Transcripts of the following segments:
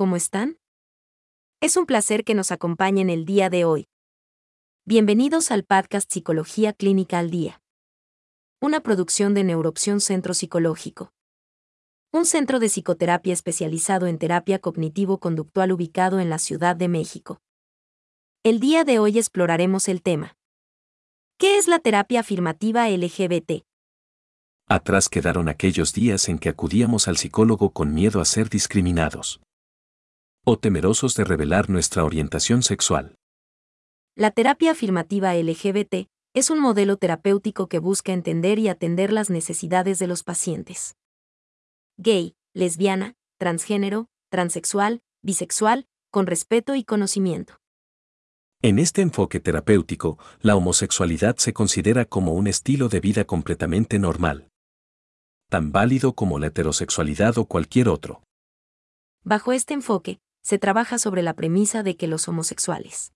¿cómo están? Es un placer que nos acompañen el día de hoy. Bienvenidos al podcast Psicología Clínica al Día. Una producción de Neuroopción Centro Psicológico. Un centro de psicoterapia especializado en terapia cognitivo-conductual ubicado en la Ciudad de México. El día de hoy exploraremos el tema. ¿Qué es la terapia afirmativa LGBT? Atrás quedaron aquellos días en que acudíamos al psicólogo con miedo a ser discriminados. O temerosos de revelar nuestra orientación sexual. La terapia afirmativa LGBT es un modelo terapéutico que busca entender y atender las necesidades de los pacientes. Gay, lesbiana, transgénero, transexual, bisexual, con respeto y conocimiento. En este enfoque terapéutico, la homosexualidad se considera como un estilo de vida completamente normal tan válido como la heterosexualidad o cualquier otro. Bajo este enfoque, se trabaja sobre la premisa de que los homosexuales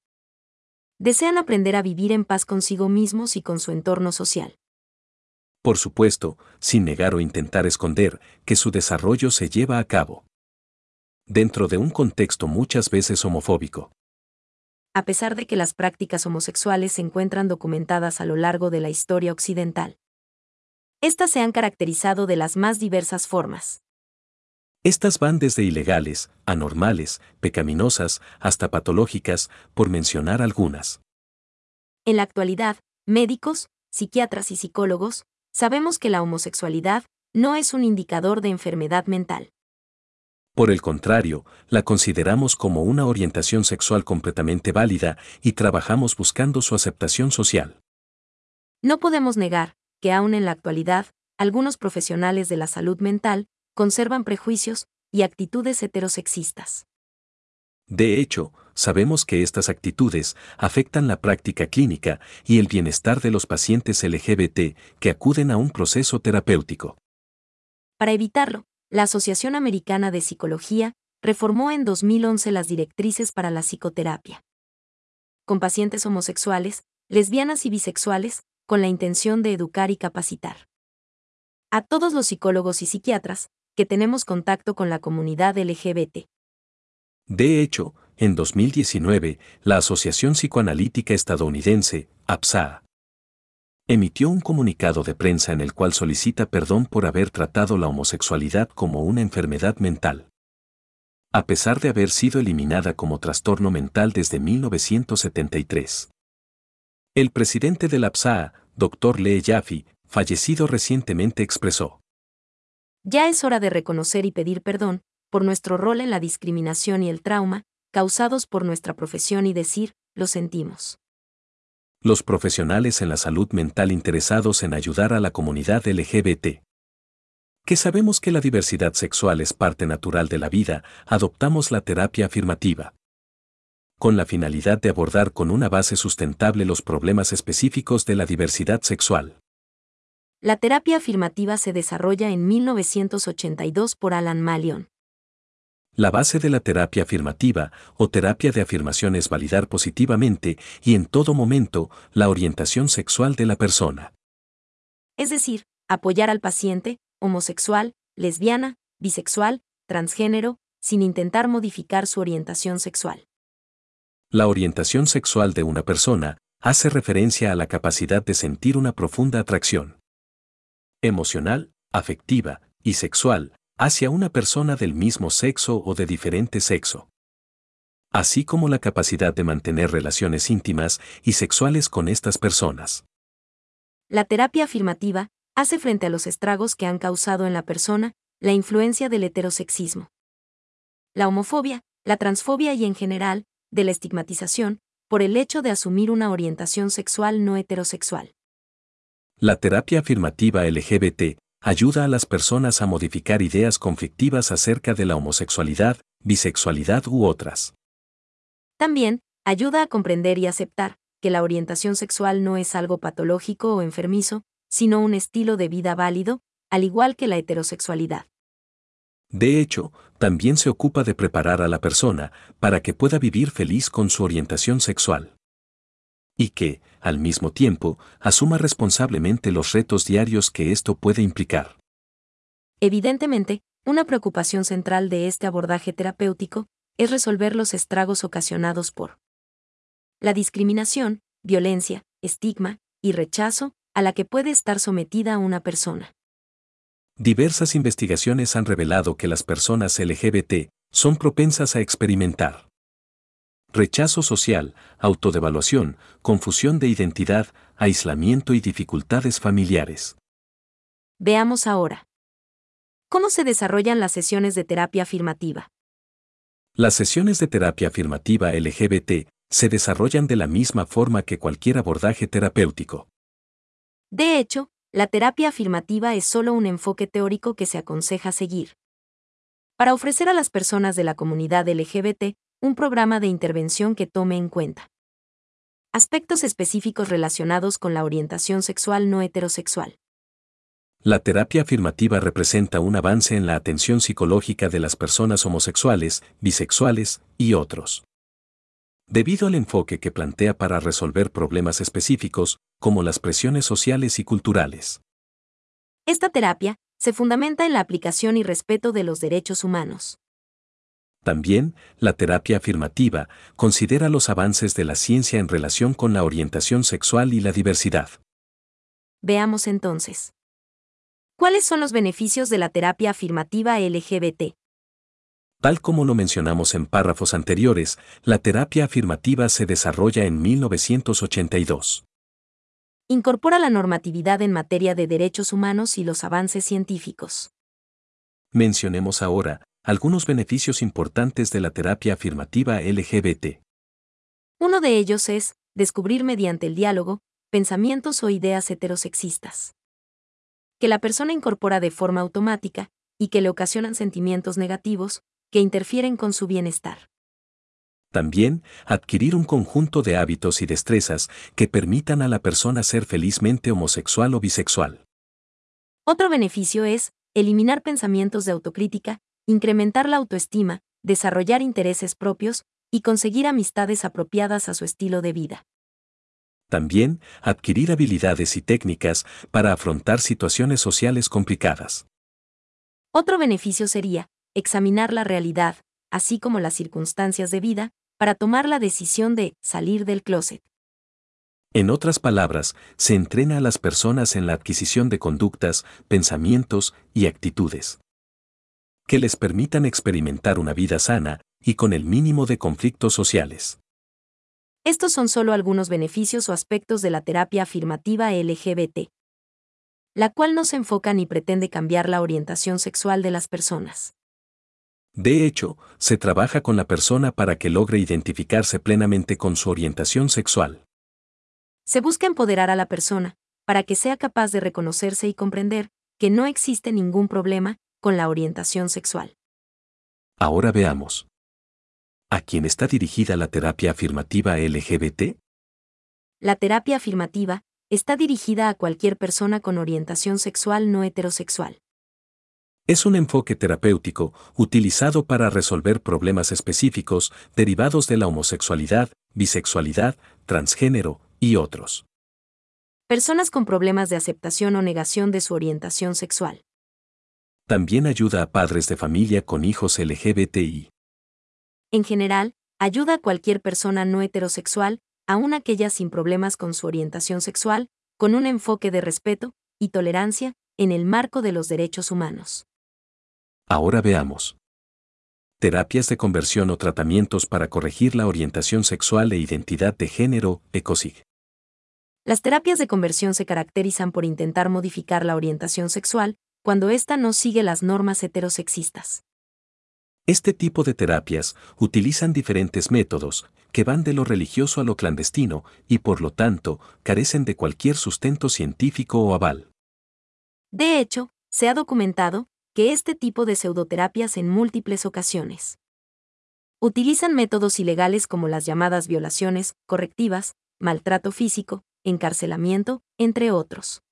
desean aprender a vivir en paz consigo mismos y con su entorno social. Por supuesto, sin negar o intentar esconder que su desarrollo se lleva a cabo dentro de un contexto muchas veces homofóbico. A pesar de que las prácticas homosexuales se encuentran documentadas a lo largo de la historia occidental, estas se han caracterizado de las más diversas formas. Estas van desde ilegales, anormales, pecaminosas, hasta patológicas, por mencionar algunas. En la actualidad, médicos, psiquiatras y psicólogos, sabemos que la homosexualidad no es un indicador de enfermedad mental. Por el contrario, la consideramos como una orientación sexual completamente válida y trabajamos buscando su aceptación social. No podemos negar, que aún en la actualidad, algunos profesionales de la salud mental conservan prejuicios y actitudes heterosexistas. De hecho, sabemos que estas actitudes afectan la práctica clínica y el bienestar de los pacientes LGBT que acuden a un proceso terapéutico. Para evitarlo, la Asociación Americana de Psicología reformó en 2011 las directrices para la psicoterapia. Con pacientes homosexuales, lesbianas y bisexuales, con la intención de educar y capacitar. A todos los psicólogos y psiquiatras que tenemos contacto con la comunidad LGBT. De hecho, en 2019, la Asociación Psicoanalítica Estadounidense, APSA, emitió un comunicado de prensa en el cual solicita perdón por haber tratado la homosexualidad como una enfermedad mental. A pesar de haber sido eliminada como trastorno mental desde 1973. El presidente de la PSA, Dr. Lee Jaffe, fallecido recientemente expresó. Ya es hora de reconocer y pedir perdón por nuestro rol en la discriminación y el trauma causados por nuestra profesión y decir, lo sentimos. Los profesionales en la salud mental interesados en ayudar a la comunidad LGBT. Que sabemos que la diversidad sexual es parte natural de la vida, adoptamos la terapia afirmativa con la finalidad de abordar con una base sustentable los problemas específicos de la diversidad sexual. La terapia afirmativa se desarrolla en 1982 por Alan Malion. La base de la terapia afirmativa o terapia de afirmación es validar positivamente y en todo momento la orientación sexual de la persona. Es decir, apoyar al paciente, homosexual, lesbiana, bisexual, transgénero, sin intentar modificar su orientación sexual. La orientación sexual de una persona hace referencia a la capacidad de sentir una profunda atracción emocional, afectiva y sexual hacia una persona del mismo sexo o de diferente sexo, así como la capacidad de mantener relaciones íntimas y sexuales con estas personas. La terapia afirmativa hace frente a los estragos que han causado en la persona la influencia del heterosexismo. La homofobia, la transfobia y en general, de la estigmatización, por el hecho de asumir una orientación sexual no heterosexual. La terapia afirmativa LGBT ayuda a las personas a modificar ideas conflictivas acerca de la homosexualidad, bisexualidad u otras. También, ayuda a comprender y aceptar que la orientación sexual no es algo patológico o enfermizo, sino un estilo de vida válido, al igual que la heterosexualidad. De hecho, también se ocupa de preparar a la persona para que pueda vivir feliz con su orientación sexual. Y que, al mismo tiempo, asuma responsablemente los retos diarios que esto puede implicar. Evidentemente, Una preocupación central de este abordaje terapéutico es resolver los estragos ocasionados por la discriminación, violencia, estigma y rechazo a la que puede estar sometida una persona. Diversas investigaciones han revelado que las personas LGBT son propensas a experimentar rechazo social, autodevaluación, confusión de identidad, aislamiento y dificultades familiares. Veamos ahora. ¿Cómo se desarrollan las sesiones de terapia afirmativa? Las sesiones de terapia afirmativa LGBT se desarrollan de la misma forma que cualquier abordaje terapéutico. De hecho, la terapia afirmativa es solo un enfoque teórico que se aconseja seguir. Para ofrecer a las personas de la comunidad LGBT un programa de intervención que tome en cuenta aspectos específicos relacionados con la orientación sexual no heterosexual. La terapia afirmativa representa un avance en la atención psicológica de las personas homosexuales, bisexuales y otros. Debido al enfoque que plantea para resolver problemas específicos, como las presiones sociales y culturales. Esta terapia se fundamenta en la aplicación y respeto de los derechos humanos. También, la terapia afirmativa considera los avances de la ciencia en relación con la orientación sexual y la diversidad. Veamos entonces. ¿Cuáles son los beneficios de la terapia afirmativa LGBT? Tal como lo mencionamos en párrafos anteriores, la terapia afirmativa se desarrolla en 1982. Incorpora la normatividad en materia de derechos humanos y los avances científicos. Mencionemos ahora algunos beneficios importantes de la terapia afirmativa LGBT. Uno de ellos es descubrir mediante el diálogo pensamientos o ideas heterosexistas que la persona incorpora de forma automática y que le ocasionan sentimientos negativos que interfieren con su bienestar. También, adquirir un conjunto de hábitos y destrezas que permitan a la persona ser felizmente homosexual o bisexual. Otro beneficio es eliminar pensamientos de autocrítica, incrementar la autoestima, desarrollar intereses propios y conseguir amistades apropiadas a su estilo de vida. También, adquirir habilidades y técnicas para afrontar situaciones sociales complicadas. Otro beneficio sería examinar la realidad, así como las circunstancias de vida, para tomar la decisión de salir del closet. En otras palabras, se entrena a las personas en la adquisición de conductas, pensamientos y actitudes que les permitan experimentar una vida sana y con el mínimo de conflictos sociales. Estos son solo algunos beneficios o aspectos de la terapia afirmativa LGBT, la cual no se enfoca ni pretende cambiar la orientación sexual de las personas. De hecho, se trabaja con la persona para que logre identificarse plenamente con su orientación sexual. Se busca empoderar a la persona, para que sea capaz de reconocerse y comprender que no existe ningún problema con la orientación sexual. Ahora veamos. ¿A quién está dirigida la terapia afirmativa LGBT? La terapia afirmativa está dirigida a cualquier persona con orientación sexual no heterosexual. Es un enfoque terapéutico utilizado para resolver problemas específicos derivados de la homosexualidad, bisexualidad, transgénero y otros. Personas con problemas de aceptación o negación de su orientación sexual. También ayuda a padres de familia con hijos LGBTI. En general, ayuda a cualquier persona no heterosexual, aun aquellas sin problemas con su orientación sexual, con un enfoque de respeto y tolerancia en el marco de los derechos humanos. Ahora veamos. Terapias de conversión o tratamientos para corregir la orientación sexual e identidad de género, ECOSIG. Las terapias de conversión se caracterizan por intentar modificar la orientación sexual cuando ésta no sigue las normas heterosexistas. Este tipo de terapias utilizan diferentes métodos, que van de lo religioso a lo clandestino, y por lo tanto, carecen de cualquier sustento científico o aval. De hecho, se ha documentado que este tipo de pseudoterapias en múltiples ocasiones utilizan métodos ilegales como las llamadas violaciones, correctivas, maltrato físico, encarcelamiento, entre otros.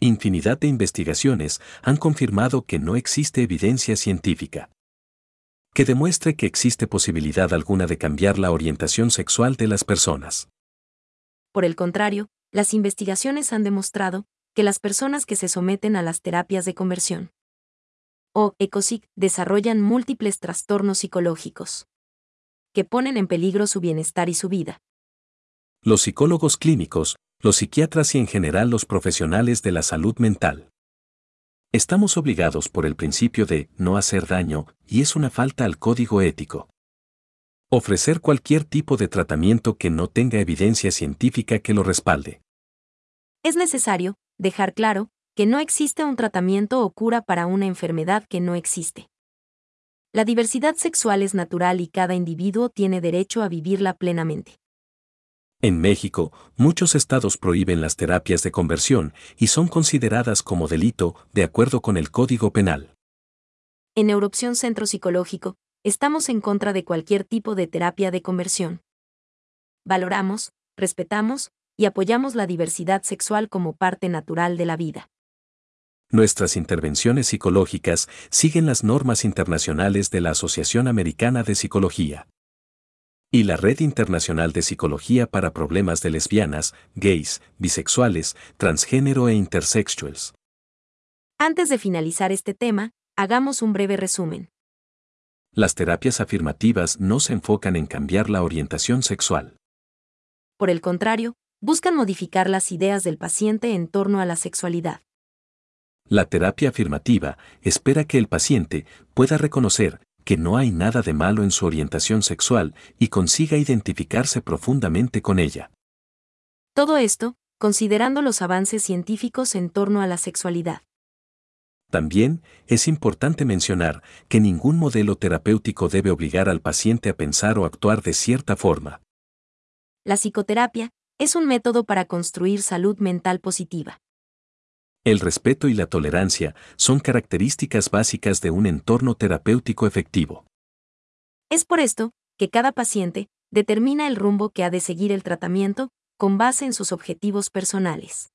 Infinidad de investigaciones han confirmado que no existe evidencia científica que demuestre que existe posibilidad alguna de cambiar la orientación sexual de las personas. Por el contrario, las investigaciones han demostrado que las personas que se someten a las terapias de conversión o ECOSIC desarrollan múltiples trastornos psicológicos que ponen en peligro su bienestar y su vida. Los psicólogos clínicos, los psiquiatras y en general los profesionales de la salud mental. Estamos obligados por el principio de no hacer daño y es una falta al código ético. Ofrecer cualquier tipo de tratamiento que no tenga evidencia científica que lo respalde. Es necesario dejar claro que no existe un tratamiento o cura para una enfermedad que no existe. La diversidad sexual es natural y cada individuo tiene derecho a vivirla plenamente. En México, muchos estados prohíben las terapias de conversión y son consideradas como delito de acuerdo con el Código Penal. En Neuroopción Centro Psicológico, estamos en contra de cualquier tipo de terapia de conversión. Valoramos, respetamos y apoyamos la diversidad sexual como parte natural de la vida. Nuestras intervenciones psicológicas siguen las normas internacionales de la Asociación Americana de Psicología y la Red Internacional de Psicología para Problemas de Lesbianas, Gays, Bisexuales, Transgénero e Intersexuals. Antes de finalizar este tema, hagamos un breve resumen. Las terapias afirmativas no se enfocan en cambiar la orientación sexual. Por el contrario, buscan modificar las ideas del paciente en torno a la sexualidad. La terapia afirmativa espera que el paciente pueda reconocer que no hay nada de malo en su orientación sexual y consiga identificarse profundamente con ella. Todo esto, considerando los avances científicos en torno a la sexualidad. También es importante mencionar que ningún modelo terapéutico debe obligar al paciente a pensar o actuar de cierta forma. La psicoterapia es un método para construir salud mental positiva. El respeto y la tolerancia son características básicas de un entorno terapéutico efectivo. Es por esto que cada paciente determina el rumbo que ha de seguir el tratamiento con base en sus objetivos personales.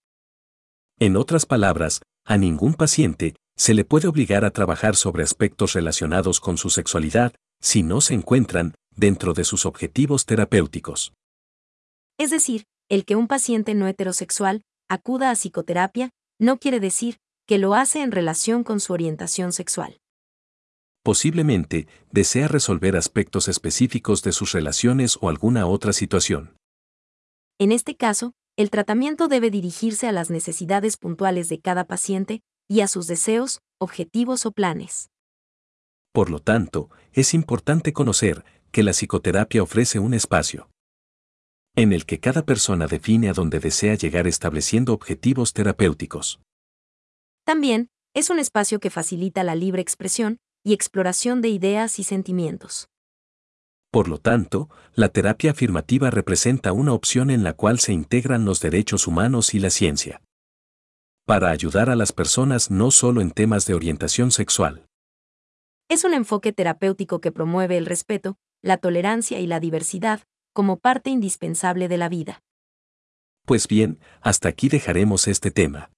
En otras palabras, a ningún paciente se le puede obligar a trabajar sobre aspectos relacionados con su sexualidad si no se encuentran dentro de sus objetivos terapéuticos. Es decir, el que un paciente no heterosexual acuda a psicoterapia no quiere decir que lo hace en relación con su orientación sexual. Posiblemente, desea resolver aspectos específicos de sus relaciones o alguna otra situación. En este caso, el tratamiento debe dirigirse a las necesidades puntuales de cada paciente y a sus deseos, objetivos o planes. Por lo tanto, es importante conocer que la psicoterapia ofrece un espacio en el que cada persona define a dónde desea llegar estableciendo objetivos terapéuticos. También, es un espacio que facilita la libre expresión y exploración de ideas y sentimientos. Por lo tanto, la terapia afirmativa representa una opción en la cual se integran los derechos humanos y la ciencia. Para ayudar a las personas no solo en temas de orientación sexual. Es un enfoque terapéutico que promueve el respeto, la tolerancia y la diversidad, como parte indispensable de la vida. Pues bien, hasta aquí dejaremos este tema.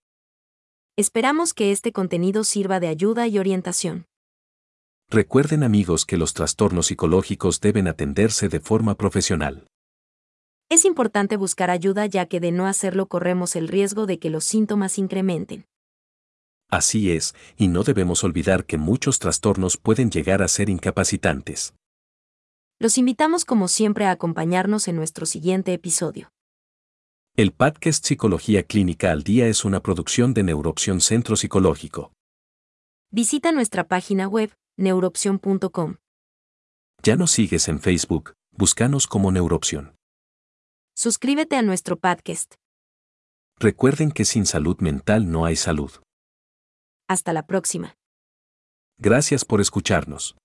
Esperamos que este contenido sirva de ayuda y orientación. Recuerden amigos que los trastornos psicológicos deben atenderse de forma profesional. Es importante buscar ayuda ya que de no hacerlo corremos el riesgo de que los síntomas incrementen. Así es, y no debemos olvidar que muchos trastornos pueden llegar a ser incapacitantes. Los invitamos como siempre a acompañarnos en nuestro siguiente episodio. El podcast Psicología Clínica al Día es una producción de Neuroopción Centro Psicológico. Visita nuestra página web, neuroopción.com. Ya nos sigues en Facebook, búscanos como Neuroopción. Suscríbete a nuestro podcast. Recuerden que sin salud mental no hay salud. Hasta la próxima. Gracias por escucharnos.